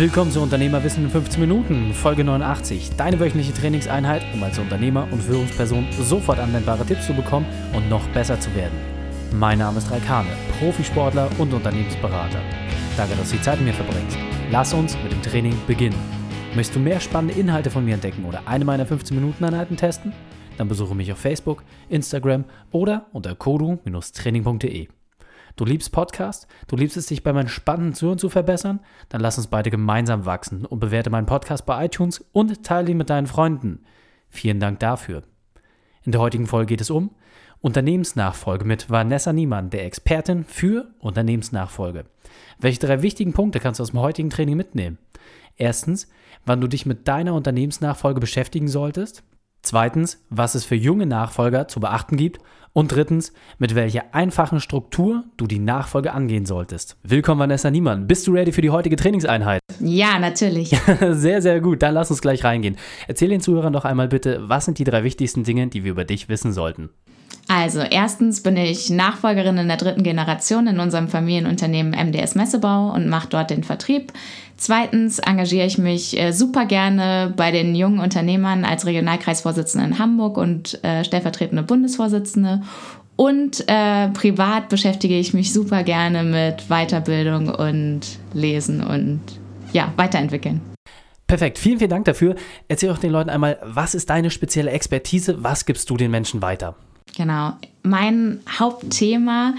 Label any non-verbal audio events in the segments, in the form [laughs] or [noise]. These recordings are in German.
Willkommen zu Unternehmerwissen in 15 Minuten, Folge 89. Deine wöchentliche Trainingseinheit, um als Unternehmer und Führungsperson sofort anwendbare Tipps zu bekommen und noch besser zu werden. Mein Name ist Raikane, Profisportler und Unternehmensberater. Danke, dass du die Zeit mit mir verbringst. Lass uns mit dem Training beginnen. Möchtest du mehr spannende Inhalte von mir entdecken oder eine meiner 15-Minuten-Einheiten testen? Dann besuche mich auf Facebook, Instagram oder unter kodu-training.de. Du liebst Podcast? Du liebst es, dich bei meinen spannenden Zuhören zu verbessern? Dann lass uns beide gemeinsam wachsen und bewerte meinen Podcast bei iTunes und teile ihn mit deinen Freunden. Vielen Dank dafür. In der heutigen Folge geht es um Unternehmensnachfolge mit Vanessa Niemann, der Expertin für Unternehmensnachfolge. Welche drei wichtigen Punkte kannst du aus dem heutigen Training mitnehmen? Erstens, wann du dich mit deiner Unternehmensnachfolge beschäftigen solltest. Zweitens, was es für junge Nachfolger zu beachten gibt. Und drittens, mit welcher einfachen Struktur du die Nachfolge angehen solltest. Willkommen, Vanessa Niemann. Bist du ready für die heutige Trainingseinheit? Ja, natürlich. [laughs] sehr, sehr gut. Dann lass uns gleich reingehen. Erzähl den Zuhörern doch einmal bitte, was sind die drei wichtigsten Dinge, die wir über dich wissen sollten? Also, erstens bin ich Nachfolgerin in der dritten Generation in unserem Familienunternehmen MDS Messebau und mache dort den Vertrieb. Zweitens engagiere ich mich äh, super gerne bei den jungen Unternehmern als Regionalkreisvorsitzende in Hamburg und äh, stellvertretende Bundesvorsitzende. Und äh, privat beschäftige ich mich super gerne mit Weiterbildung und Lesen und ja, weiterentwickeln. Perfekt, vielen, vielen Dank dafür. Erzähl auch den Leuten einmal, was ist deine spezielle Expertise? Was gibst du den Menschen weiter? Genau. Mein Hauptthema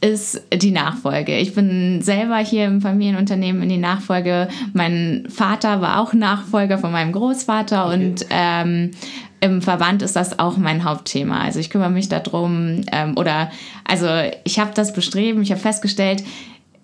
ist die Nachfolge. Ich bin selber hier im Familienunternehmen in die Nachfolge. Mein Vater war auch Nachfolger von meinem Großvater okay. und ähm, im Verband ist das auch mein Hauptthema. Also ich kümmere mich darum ähm, oder also ich habe das bestreben, ich habe festgestellt,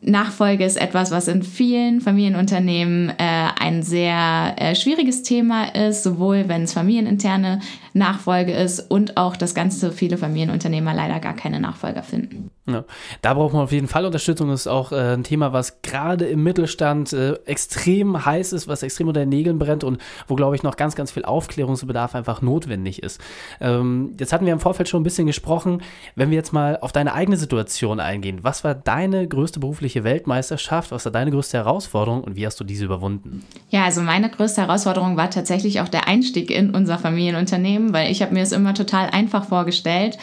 Nachfolge ist etwas, was in vielen Familienunternehmen äh, ein sehr äh, schwieriges Thema ist, sowohl wenn es familieninterne Nachfolge ist und auch, dass ganz so viele Familienunternehmer leider gar keine Nachfolger finden. Ja, da braucht man auf jeden Fall Unterstützung. Das ist auch äh, ein Thema, was gerade im Mittelstand äh, extrem heiß ist, was extrem unter den Nägeln brennt und wo, glaube ich, noch ganz, ganz viel Aufklärungsbedarf einfach notwendig ist. Ähm, jetzt hatten wir im Vorfeld schon ein bisschen gesprochen. Wenn wir jetzt mal auf deine eigene Situation eingehen, was war deine größte berufliche Weltmeisterschaft? Was war deine größte Herausforderung und wie hast du diese überwunden? Ja, also meine größte Herausforderung war tatsächlich auch der Einstieg in unser Familienunternehmen, weil ich habe mir es immer total einfach vorgestellt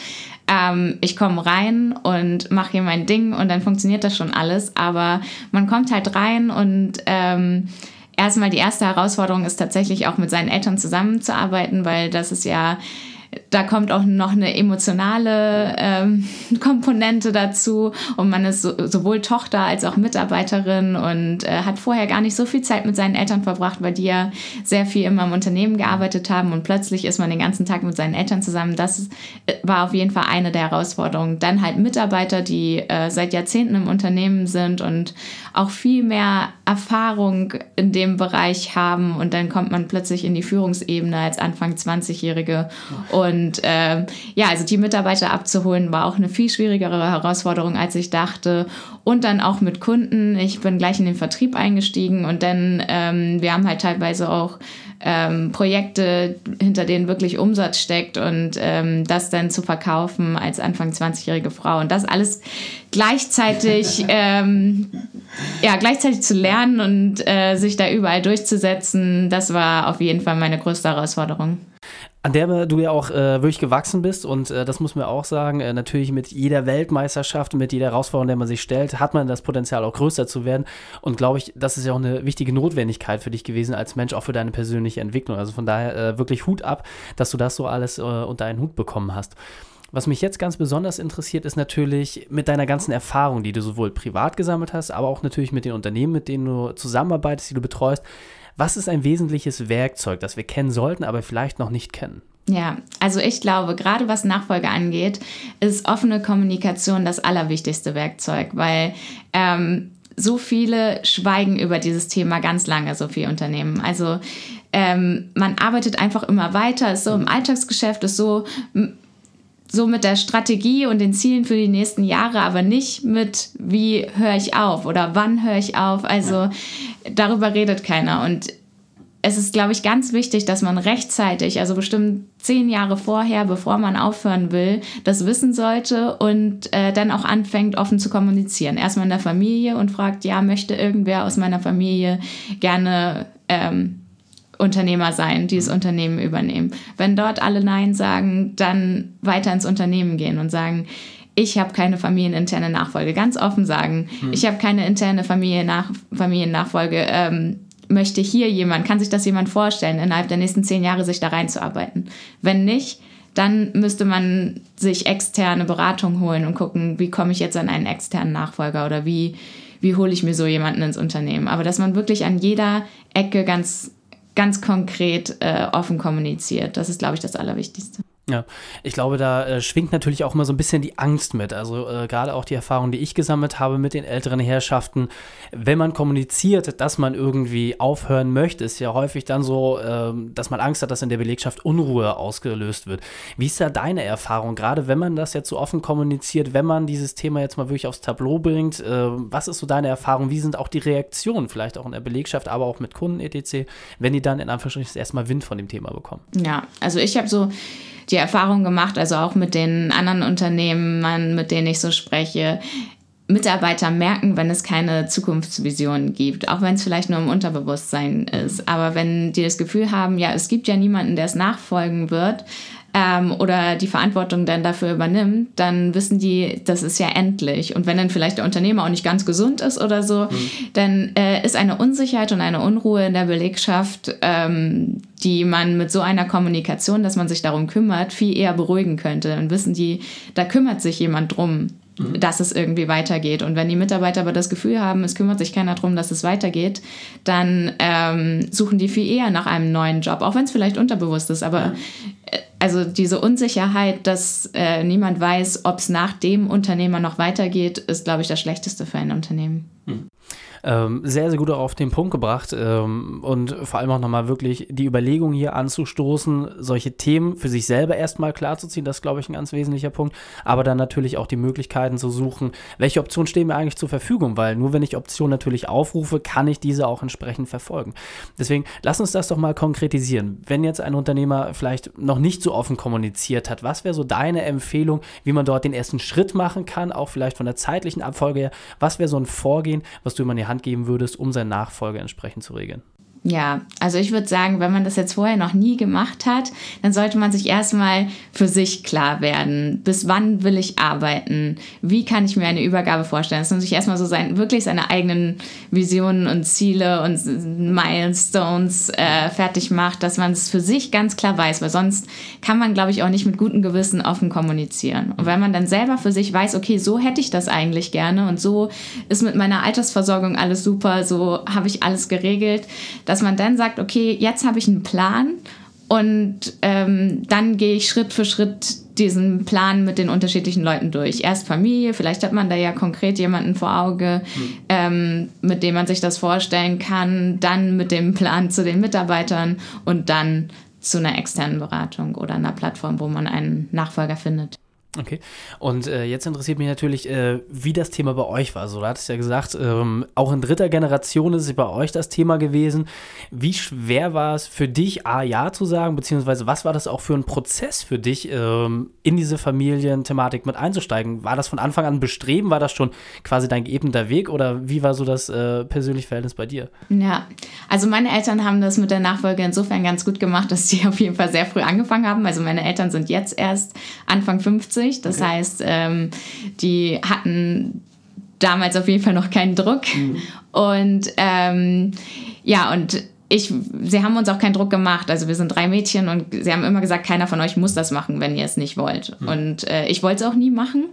ähm, ich komme rein und mache hier mein Ding und dann funktioniert das schon alles. Aber man kommt halt rein und ähm, erstmal die erste Herausforderung ist tatsächlich auch mit seinen Eltern zusammenzuarbeiten, weil das ist ja da kommt auch noch eine emotionale ähm, [laughs] Komponente dazu und man ist so, sowohl Tochter als auch Mitarbeiterin und äh, hat vorher gar nicht so viel Zeit mit seinen Eltern verbracht, weil die ja sehr viel immer im Unternehmen gearbeitet haben und plötzlich ist man den ganzen Tag mit seinen Eltern zusammen. Das äh, war auf jeden Fall eine der Herausforderungen. Dann halt Mitarbeiter, die äh, seit Jahrzehnten im Unternehmen sind und auch viel mehr Erfahrung in dem Bereich haben und dann kommt man plötzlich in die Führungsebene als Anfang 20-Jährige und äh, ja, also die Mitarbeiter abzuholen war auch eine viel schwierigere Herausforderung, als ich dachte. Und dann auch mit Kunden. Ich bin gleich in den Vertrieb eingestiegen und dann, ähm, wir haben halt teilweise auch ähm, Projekte, hinter denen wirklich Umsatz steckt und ähm, das dann zu verkaufen als Anfang 20-jährige Frau und das alles gleichzeitig, [laughs] ähm, ja, gleichzeitig zu lernen und äh, sich da überall durchzusetzen, das war auf jeden Fall meine größte Herausforderung an der du ja auch äh, wirklich gewachsen bist und äh, das muss man auch sagen, äh, natürlich mit jeder Weltmeisterschaft und mit jeder Herausforderung, der man sich stellt, hat man das Potenzial auch größer zu werden und glaube ich, das ist ja auch eine wichtige Notwendigkeit für dich gewesen als Mensch, auch für deine persönliche Entwicklung. Also von daher äh, wirklich Hut ab, dass du das so alles äh, unter einen Hut bekommen hast. Was mich jetzt ganz besonders interessiert, ist natürlich mit deiner ganzen Erfahrung, die du sowohl privat gesammelt hast, aber auch natürlich mit den Unternehmen, mit denen du zusammenarbeitest, die du betreust. Was ist ein wesentliches Werkzeug, das wir kennen sollten, aber vielleicht noch nicht kennen? Ja, also ich glaube, gerade was Nachfolge angeht, ist offene Kommunikation das allerwichtigste Werkzeug, weil ähm, so viele schweigen über dieses Thema ganz lange, so viele Unternehmen. Also ähm, man arbeitet einfach immer weiter, ist so im Alltagsgeschäft, ist so so mit der Strategie und den Zielen für die nächsten Jahre, aber nicht mit, wie höre ich auf oder wann höre ich auf. Also darüber redet keiner. Und es ist, glaube ich, ganz wichtig, dass man rechtzeitig, also bestimmt zehn Jahre vorher, bevor man aufhören will, das wissen sollte und äh, dann auch anfängt, offen zu kommunizieren. Erstmal in der Familie und fragt, ja, möchte irgendwer aus meiner Familie gerne ähm, Unternehmer sein, dieses Unternehmen übernehmen. Wenn dort alle Nein sagen, dann weiter ins Unternehmen gehen und sagen, ich habe keine familieninterne Nachfolge. Ganz offen sagen, hm. ich habe keine interne Familiennach Familiennachfolge. Ähm, möchte hier jemand, kann sich das jemand vorstellen, innerhalb der nächsten zehn Jahre sich da reinzuarbeiten? Wenn nicht, dann müsste man sich externe Beratung holen und gucken, wie komme ich jetzt an einen externen Nachfolger oder wie, wie hole ich mir so jemanden ins Unternehmen. Aber dass man wirklich an jeder Ecke ganz, ganz konkret äh, offen kommuniziert, das ist, glaube ich, das Allerwichtigste. Ja, ich glaube, da äh, schwingt natürlich auch immer so ein bisschen die Angst mit. Also äh, gerade auch die Erfahrung, die ich gesammelt habe mit den älteren Herrschaften. Wenn man kommuniziert, dass man irgendwie aufhören möchte, ist ja häufig dann so, äh, dass man Angst hat, dass in der Belegschaft Unruhe ausgelöst wird. Wie ist da deine Erfahrung, gerade wenn man das jetzt so offen kommuniziert, wenn man dieses Thema jetzt mal wirklich aufs Tableau bringt? Äh, was ist so deine Erfahrung? Wie sind auch die Reaktionen, vielleicht auch in der Belegschaft, aber auch mit Kunden etc., wenn die dann in Anführungsstrichen erstmal Wind von dem Thema bekommen? Ja, also ich habe so die Erfahrung gemacht, also auch mit den anderen Unternehmen, mit denen ich so spreche. Mitarbeiter merken, wenn es keine Zukunftsvision gibt, auch wenn es vielleicht nur im Unterbewusstsein ist. Aber wenn die das Gefühl haben, ja, es gibt ja niemanden, der es nachfolgen wird, ähm, oder die Verantwortung dann dafür übernimmt, dann wissen die, das ist ja endlich. Und wenn dann vielleicht der Unternehmer auch nicht ganz gesund ist oder so, mhm. dann äh, ist eine Unsicherheit und eine Unruhe in der Belegschaft, ähm, die man mit so einer Kommunikation, dass man sich darum kümmert, viel eher beruhigen könnte. Dann wissen die, da kümmert sich jemand drum mhm. dass es irgendwie weitergeht. Und wenn die Mitarbeiter aber das Gefühl haben, es kümmert sich keiner darum, dass es weitergeht, dann ähm, suchen die viel eher nach einem neuen Job, auch wenn es vielleicht unterbewusst ist. Aber äh, also diese Unsicherheit, dass äh, niemand weiß, ob es nach dem Unternehmer noch weitergeht, ist, glaube ich, das Schlechteste für ein Unternehmen. Mhm ähm, sehr, sehr gut auf den Punkt gebracht ähm, und vor allem auch nochmal wirklich die Überlegung hier anzustoßen, solche Themen für sich selber erstmal klarzuziehen, das ist, glaube ich, ein ganz wesentlicher Punkt, aber dann natürlich auch die Möglichkeiten zu suchen, welche Optionen stehen mir eigentlich zur Verfügung, weil nur wenn ich Optionen natürlich aufrufe, kann ich diese auch entsprechend verfolgen. Deswegen lass uns das doch mal konkretisieren. Wenn jetzt ein Unternehmer vielleicht noch nicht so offen kommuniziert hat, was wäre so deine Empfehlung, wie man dort den ersten Schritt machen kann, auch vielleicht von der zeitlichen Abfolge her, was wäre so ein Vorgehen, was du immer in die Hand geben würdest, um seine Nachfolge entsprechend zu regeln? Ja, also ich würde sagen, wenn man das jetzt vorher noch nie gemacht hat, dann sollte man sich erstmal für sich klar werden. Bis wann will ich arbeiten? Wie kann ich mir eine Übergabe vorstellen? Dass man sich erstmal so sein, wirklich seine eigenen Visionen und Ziele und Milestones äh, fertig macht, dass man es für sich ganz klar weiß, weil sonst kann man, glaube ich, auch nicht mit gutem Gewissen offen kommunizieren. Und wenn man dann selber für sich weiß, okay, so hätte ich das eigentlich gerne und so ist mit meiner Altersversorgung alles super, so habe ich alles geregelt, dass man dann sagt, okay, jetzt habe ich einen Plan und ähm, dann gehe ich Schritt für Schritt diesen Plan mit den unterschiedlichen Leuten durch. Erst Familie, vielleicht hat man da ja konkret jemanden vor Auge, mhm. ähm, mit dem man sich das vorstellen kann, dann mit dem Plan zu den Mitarbeitern und dann zu einer externen Beratung oder einer Plattform, wo man einen Nachfolger findet. Okay. Und äh, jetzt interessiert mich natürlich, äh, wie das Thema bei euch war. So, du hattest ja gesagt, ähm, auch in dritter Generation ist es bei euch das Thema gewesen. Wie schwer war es für dich, A, Ja zu sagen, beziehungsweise was war das auch für ein Prozess für dich, ähm, in diese Familienthematik mit einzusteigen? War das von Anfang an bestreben? War das schon quasi dein geebneter Weg oder wie war so das äh, persönliche Verhältnis bei dir? Ja, also meine Eltern haben das mit der Nachfolge insofern ganz gut gemacht, dass sie auf jeden Fall sehr früh angefangen haben. Also meine Eltern sind jetzt erst Anfang 50 50. Das okay. heißt, ähm, die hatten damals auf jeden Fall noch keinen Druck. Mhm. Und ähm, ja, und ich, sie haben uns auch keinen Druck gemacht. Also wir sind drei Mädchen und sie haben immer gesagt, keiner von euch muss das machen, wenn ihr es nicht wollt. Mhm. Und äh, ich wollte es auch nie machen.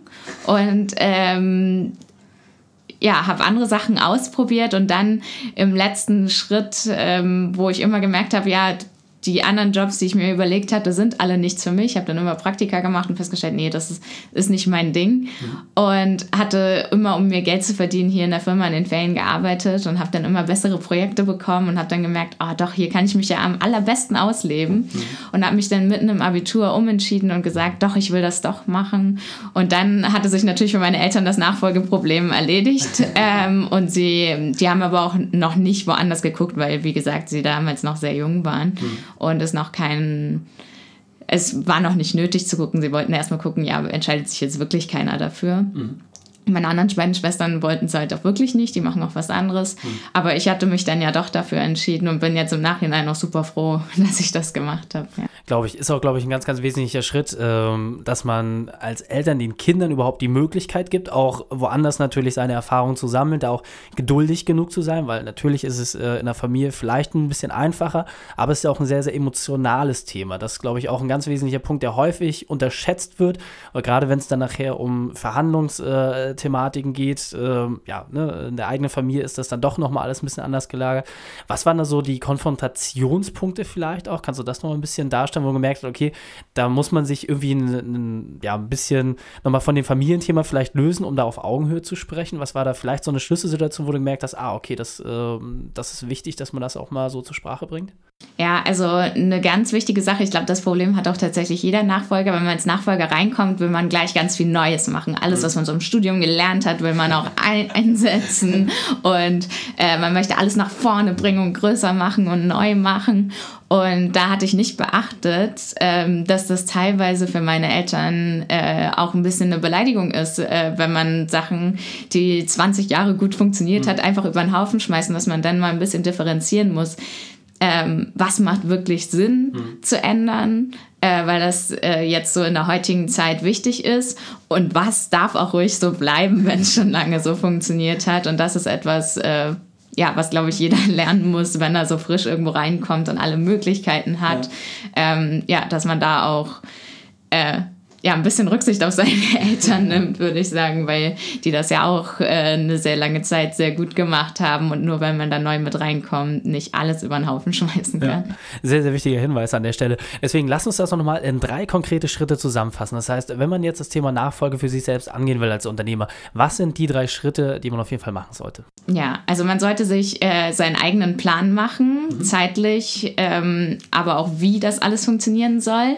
Und ähm, ja, habe andere Sachen ausprobiert und dann im letzten Schritt, ähm, wo ich immer gemerkt habe, ja, die anderen Jobs, die ich mir überlegt hatte, sind alle nichts für mich. Ich habe dann immer Praktika gemacht und festgestellt, nee, das ist, ist nicht mein Ding. Mhm. Und hatte immer, um mir Geld zu verdienen, hier in der Firma in den Ferien gearbeitet und habe dann immer bessere Projekte bekommen und habe dann gemerkt, oh doch, hier kann ich mich ja am allerbesten ausleben. Mhm. Und habe mich dann mitten im Abitur umentschieden und gesagt, doch, ich will das doch machen. Und dann hatte sich natürlich für meine Eltern das Nachfolgeproblem erledigt. [laughs] ähm, und sie, die haben aber auch noch nicht woanders geguckt, weil, wie gesagt, sie damals noch sehr jung waren. Mhm und es noch kein, es war noch nicht nötig zu gucken. Sie wollten erstmal gucken, ja, entscheidet sich jetzt wirklich keiner dafür. Mhm. Meine anderen beiden Schwestern wollten es halt auch wirklich nicht, die machen auch was anderes. Mhm. Aber ich hatte mich dann ja doch dafür entschieden und bin jetzt im Nachhinein auch super froh, [laughs] dass ich das gemacht habe. Ja glaube ich, ist auch, glaube ich, ein ganz, ganz wesentlicher Schritt, ähm, dass man als Eltern den Kindern überhaupt die Möglichkeit gibt, auch woanders natürlich seine Erfahrungen zu sammeln, da auch geduldig genug zu sein, weil natürlich ist es äh, in der Familie vielleicht ein bisschen einfacher, aber es ist ja auch ein sehr, sehr emotionales Thema. Das ist, glaube ich, auch ein ganz wesentlicher Punkt, der häufig unterschätzt wird, gerade wenn es dann nachher um Verhandlungsthematiken äh, geht, äh, ja, ne, in der eigenen Familie ist das dann doch nochmal alles ein bisschen anders gelagert. Was waren da so die Konfrontationspunkte vielleicht auch? Kannst du das noch ein bisschen darstellen? darstellen, wo man gemerkt hat, okay, da muss man sich irgendwie ein, ein, ja, ein bisschen nochmal von dem Familienthema vielleicht lösen, um da auf Augenhöhe zu sprechen? Was war da vielleicht so eine Schlüsselsituation, wo du gemerkt hast, ah, okay, das, äh, das ist wichtig, dass man das auch mal so zur Sprache bringt? Ja, also eine ganz wichtige Sache. Ich glaube, das Problem hat auch tatsächlich jeder Nachfolger. Wenn man als Nachfolger reinkommt, will man gleich ganz viel Neues machen. Alles, mhm. was man so im Studium gelernt hat, will man auch ein einsetzen. [laughs] Und äh, man möchte alles nach vorne bringen und größer machen und neu machen. Und da hatte ich nicht beachtet, ähm, dass das teilweise für meine Eltern äh, auch ein bisschen eine Beleidigung ist, äh, wenn man Sachen, die 20 Jahre gut funktioniert mhm. hat, einfach über den Haufen schmeißen, dass man dann mal ein bisschen differenzieren muss ähm, was macht wirklich Sinn mhm. zu ändern, äh, weil das äh, jetzt so in der heutigen Zeit wichtig ist und was darf auch ruhig so bleiben, wenn es schon lange so funktioniert hat. Und das ist etwas, äh, ja, was glaube ich jeder [laughs] lernen muss, wenn er so frisch irgendwo reinkommt und alle Möglichkeiten hat. Ja, ähm, ja dass man da auch äh, ja, ein bisschen Rücksicht auf seine [laughs] Eltern nimmt, würde ich sagen, weil die das ja auch äh, eine sehr lange Zeit sehr gut gemacht haben und nur weil man da neu mit reinkommt, nicht alles über den Haufen [laughs] schmeißen kann. Ja. Sehr, sehr wichtiger Hinweis an der Stelle. Deswegen lass uns das noch mal in drei konkrete Schritte zusammenfassen. Das heißt, wenn man jetzt das Thema Nachfolge für sich selbst angehen will als Unternehmer, was sind die drei Schritte, die man auf jeden Fall machen sollte? Ja, also man sollte sich äh, seinen eigenen Plan machen, mhm. zeitlich, ähm, aber auch wie das alles funktionieren soll.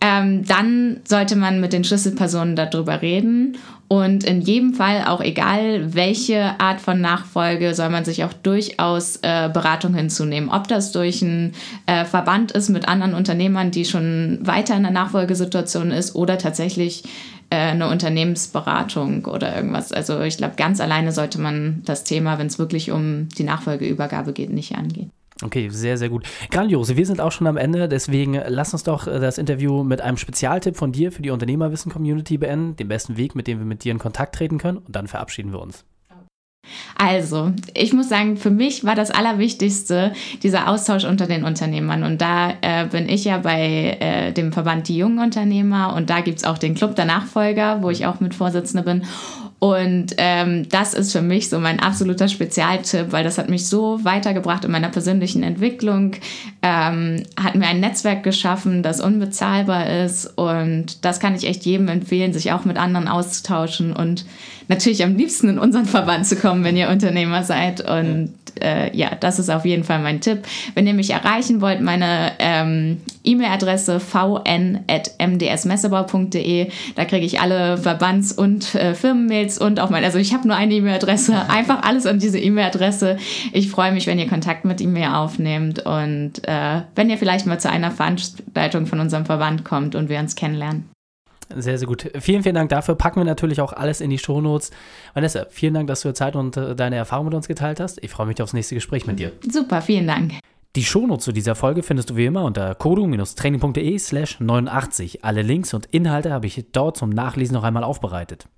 Ähm, dann sollte man mit den Schlüsselpersonen darüber reden und in jedem Fall, auch egal welche Art von Nachfolge, soll man sich auch durchaus äh, Beratung hinzunehmen. Ob das durch einen äh, Verband ist mit anderen Unternehmern, die schon weiter in der Nachfolgesituation ist, oder tatsächlich äh, eine Unternehmensberatung oder irgendwas. Also ich glaube, ganz alleine sollte man das Thema, wenn es wirklich um die Nachfolgeübergabe geht, nicht angehen. Okay, sehr, sehr gut. Grandios. Wir sind auch schon am Ende, deswegen lass uns doch äh, das Interview mit einem Spezialtipp von dir für die Unternehmerwissen-Community beenden, den besten Weg, mit dem wir mit dir in Kontakt treten können und dann verabschieden wir uns. Also, ich muss sagen, für mich war das Allerwichtigste dieser Austausch unter den Unternehmern. Und da äh, bin ich ja bei äh, dem Verband Die Jungen Unternehmer und da gibt es auch den Club der Nachfolger, wo ich auch mit Vorsitzende bin. Und ähm, das ist für mich so mein absoluter Spezialtipp, weil das hat mich so weitergebracht in meiner persönlichen Entwicklung, ähm, hat mir ein Netzwerk geschaffen, das unbezahlbar ist. Und das kann ich echt jedem empfehlen, sich auch mit anderen auszutauschen und natürlich am liebsten in unseren Verband zu kommen, wenn ihr Unternehmer seid. Und äh, ja, das ist auf jeden Fall mein Tipp. Wenn ihr mich erreichen wollt, meine ähm, E-Mail-Adresse vn.mdsmessebau.de. Da kriege ich alle Verbands- und äh, Firmenmails und auch mein, also ich habe nur eine E-Mail-Adresse, [laughs] einfach alles an diese E-Mail-Adresse. Ich freue mich, wenn ihr Kontakt mit mir aufnehmt und äh, wenn ihr vielleicht mal zu einer Veranstaltung von unserem Verband kommt und wir uns kennenlernen. Sehr, sehr gut. Vielen, vielen Dank dafür. Packen wir natürlich auch alles in die Shownotes. Vanessa, vielen Dank, dass du Zeit und äh, deine Erfahrung mit uns geteilt hast. Ich freue mich aufs nächste Gespräch mit dir. Super, vielen Dank. Die Shownotes zu dieser Folge findest du wie immer unter kodu-training.de slash 89. Alle Links und Inhalte habe ich dort zum Nachlesen noch einmal aufbereitet.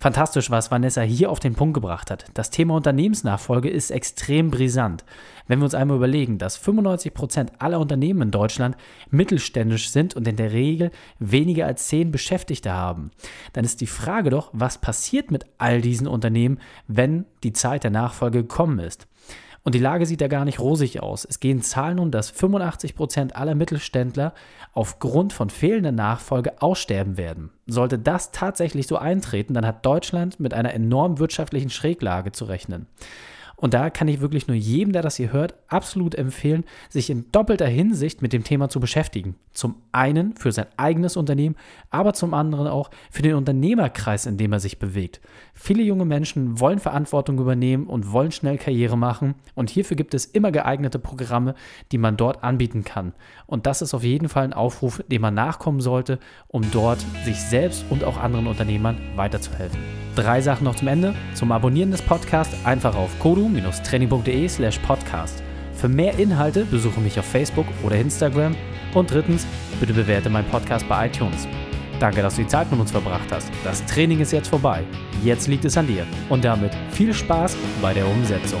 Fantastisch, was Vanessa hier auf den Punkt gebracht hat. Das Thema Unternehmensnachfolge ist extrem brisant. Wenn wir uns einmal überlegen, dass 95 Prozent aller Unternehmen in Deutschland mittelständisch sind und in der Regel weniger als 10 Beschäftigte haben, dann ist die Frage doch, was passiert mit all diesen Unternehmen, wenn die Zeit der Nachfolge gekommen ist? Und die Lage sieht ja gar nicht rosig aus. Es gehen Zahlen um, dass 85 Prozent aller Mittelständler aufgrund von fehlender Nachfolge aussterben werden. Sollte das tatsächlich so eintreten, dann hat Deutschland mit einer enormen wirtschaftlichen Schräglage zu rechnen. Und da kann ich wirklich nur jedem, der das hier hört, absolut empfehlen, sich in doppelter Hinsicht mit dem Thema zu beschäftigen. Zum einen für sein eigenes Unternehmen, aber zum anderen auch für den Unternehmerkreis, in dem er sich bewegt. Viele junge Menschen wollen Verantwortung übernehmen und wollen schnell Karriere machen und hierfür gibt es immer geeignete Programme, die man dort anbieten kann. Und das ist auf jeden Fall ein Aufruf, dem man nachkommen sollte, um dort sich selbst und auch anderen Unternehmern weiterzuhelfen. Drei Sachen noch zum Ende. Zum Abonnieren des Podcasts einfach auf kodu-training.de slash podcast. Für mehr Inhalte besuche mich auf Facebook oder Instagram. Und drittens, bitte bewerte meinen Podcast bei iTunes. Danke, dass du die Zeit mit uns verbracht hast. Das Training ist jetzt vorbei. Jetzt liegt es an dir. Und damit viel Spaß bei der Umsetzung.